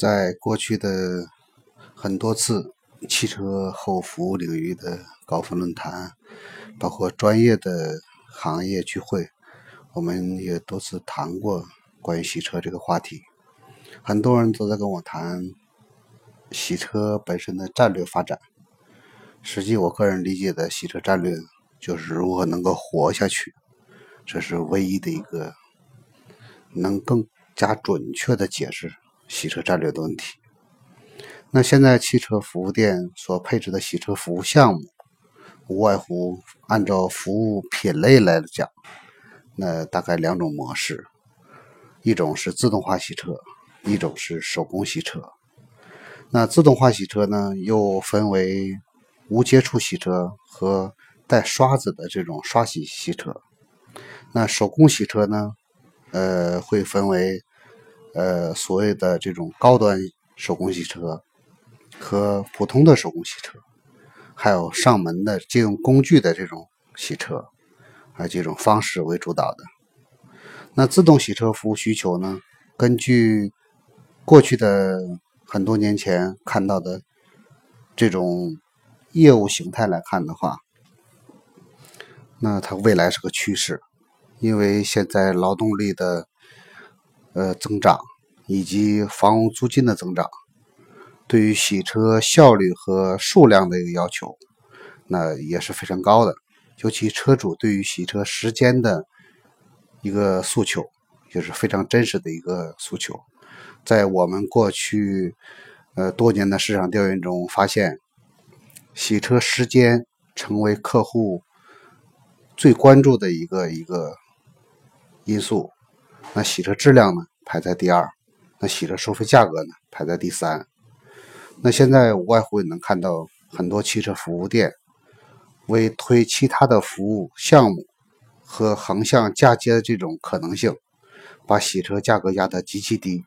在过去的很多次汽车后服务领域的高峰论坛，包括专业的行业聚会，我们也多次谈过关于洗车这个话题。很多人都在跟我谈洗车本身的战略发展。实际，我个人理解的洗车战略就是如何能够活下去，这是唯一的一个能更加准确的解释。洗车战略的问题。那现在汽车服务店所配置的洗车服务项目，无外乎按照服务品类来讲，那大概两种模式：一种是自动化洗车，一种是手工洗车。那自动化洗车呢，又分为无接触洗车和带刷子的这种刷洗洗车。那手工洗车呢，呃，会分为。呃，所谓的这种高端手工洗车和普通的手工洗车，还有上门的借用工具的这种洗车，啊，这种方式为主导的。那自动洗车服务需求呢？根据过去的很多年前看到的这种业务形态来看的话，那它未来是个趋势，因为现在劳动力的。呃，增长以及房屋租金的增长，对于洗车效率和数量的一个要求，那也是非常高的。尤其车主对于洗车时间的一个诉求，也是非常真实的一个诉求。在我们过去呃多年的市场调研中发现，洗车时间成为客户最关注的一个一个因素。那洗车质量呢排在第二，那洗车收费价格呢排在第三。那现在无外乎也能看到很多汽车服务店为推其他的服务项目和横向嫁接的这种可能性，把洗车价格压得极其低。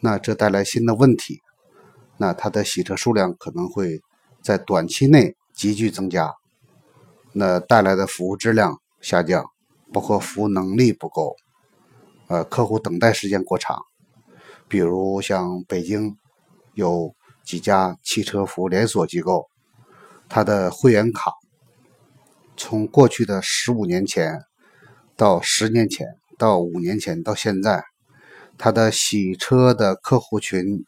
那这带来新的问题，那它的洗车数量可能会在短期内急剧增加，那带来的服务质量下降，包括服务能力不够。呃，客户等待时间过长，比如像北京有几家汽车服务连锁机构，它的会员卡从过去的十五年前到十年前到五年前到现在，它的洗车的客户群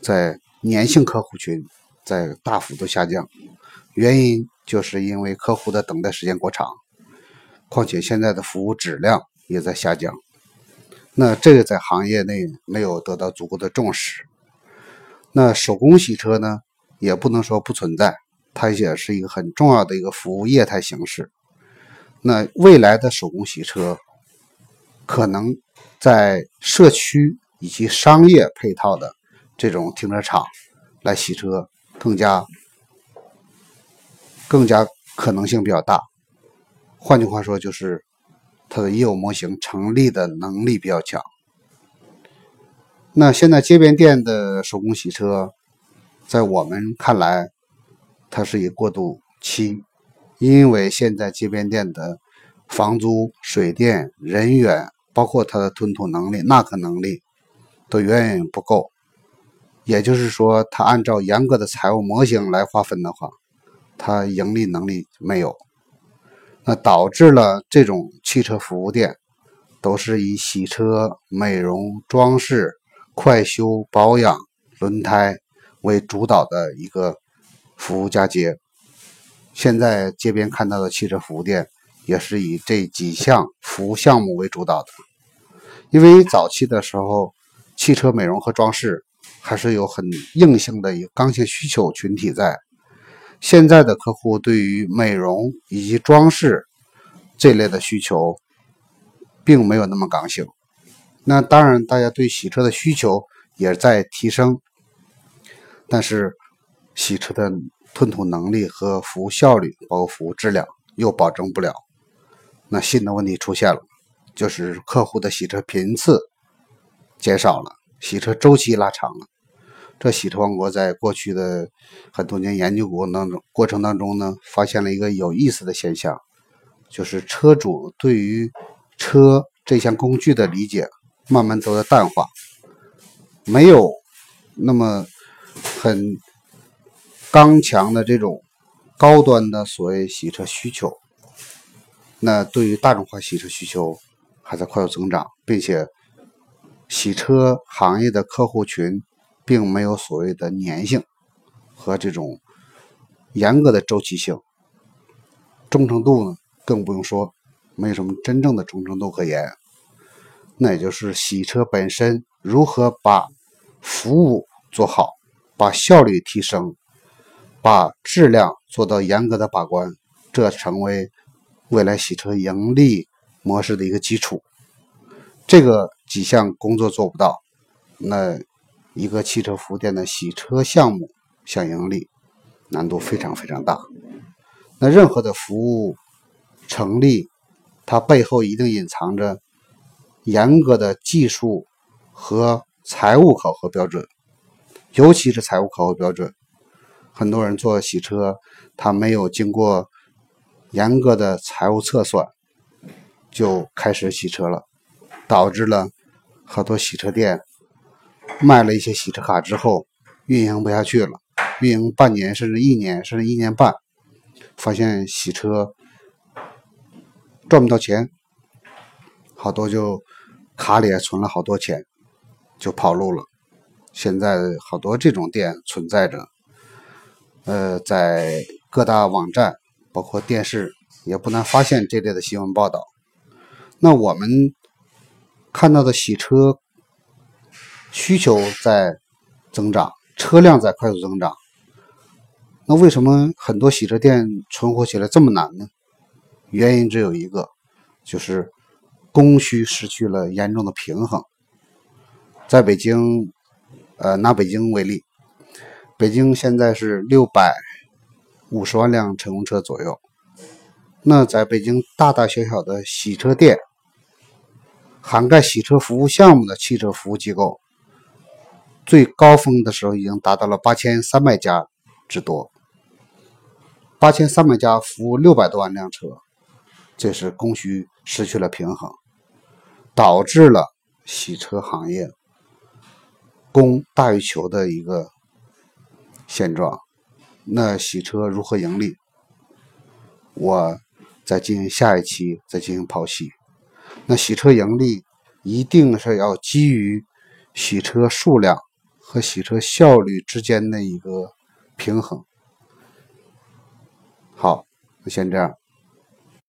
在粘性客户群在大幅度下降，原因就是因为客户的等待时间过长，况且现在的服务质量也在下降。那这个在行业内没有得到足够的重视。那手工洗车呢，也不能说不存在，它也是一个很重要的一个服务业态形式。那未来的手工洗车，可能在社区以及商业配套的这种停车场来洗车，更加更加可能性比较大。换句话说，就是。它的业务模型成立的能力比较强。那现在街边店的手工洗车，在我们看来，它是一过渡期，因为现在街边店的房租、水电、人员，包括它的吞吐能力、纳客能力，都远远不够。也就是说，它按照严格的财务模型来划分的话，它盈利能力没有。那导致了这种汽车服务店都是以洗车、美容、装饰、快修、保养、轮胎为主导的一个服务嫁接。现在街边看到的汽车服务店也是以这几项服务项目为主导的。因为早期的时候，汽车美容和装饰还是有很硬性的一个刚性需求群体在。现在的客户对于美容以及装饰这类的需求，并没有那么刚性。那当然，大家对洗车的需求也在提升，但是洗车的吞吐能力和服务效率，包括服务质量又保证不了。那新的问题出现了，就是客户的洗车频次减少了，洗车周期拉长了。这洗车王国在过去的很多年研究过当中过程当中呢，发现了一个有意思的现象，就是车主对于车这项工具的理解慢慢都在淡化，没有那么很刚强的这种高端的所谓洗车需求，那对于大众化洗车需求还在快速增长，并且洗车行业的客户群并没有所谓的粘性和这种严格的周期性，忠诚度呢更不用说，没有什么真正的忠诚度可言。那也就是洗车本身如何把服务做好，把效率提升，把质量做到严格的把关，这成为未来洗车盈利模式的一个基础。这个几项工作做不到，那一个汽车服务店的洗车项目想盈利，难度非常非常大。那任何的服务成立，它背后一定隐藏着。严格的技术和财务考核标准，尤其是财务考核标准，很多人做洗车，他没有经过严格的财务测算就开始洗车了，导致了很多洗车店卖了一些洗车卡之后运营不下去了，运营半年甚至一年甚至一年半，发现洗车赚不到钱，好多就。卡里也存了好多钱，就跑路了。现在好多这种店存在着，呃，在各大网站，包括电视，也不难发现这类的新闻报道。那我们看到的洗车需求在增长，车辆在快速增长，那为什么很多洗车店存活起来这么难呢？原因只有一个，就是。供需失去了严重的平衡。在北京，呃，拿北京为例，北京现在是六百五十万辆乘用车左右。那在北京大大小小的洗车店，涵盖洗车服务项目的汽车服务机构，最高峰的时候已经达到了八千三百家之多。八千三百家服务六百多万辆车，这是供需失去了平衡。导致了洗车行业供大于求的一个现状。那洗车如何盈利？我再进行下一期再进行剖析。那洗车盈利一定是要基于洗车数量和洗车效率之间的一个平衡。好，那先这样。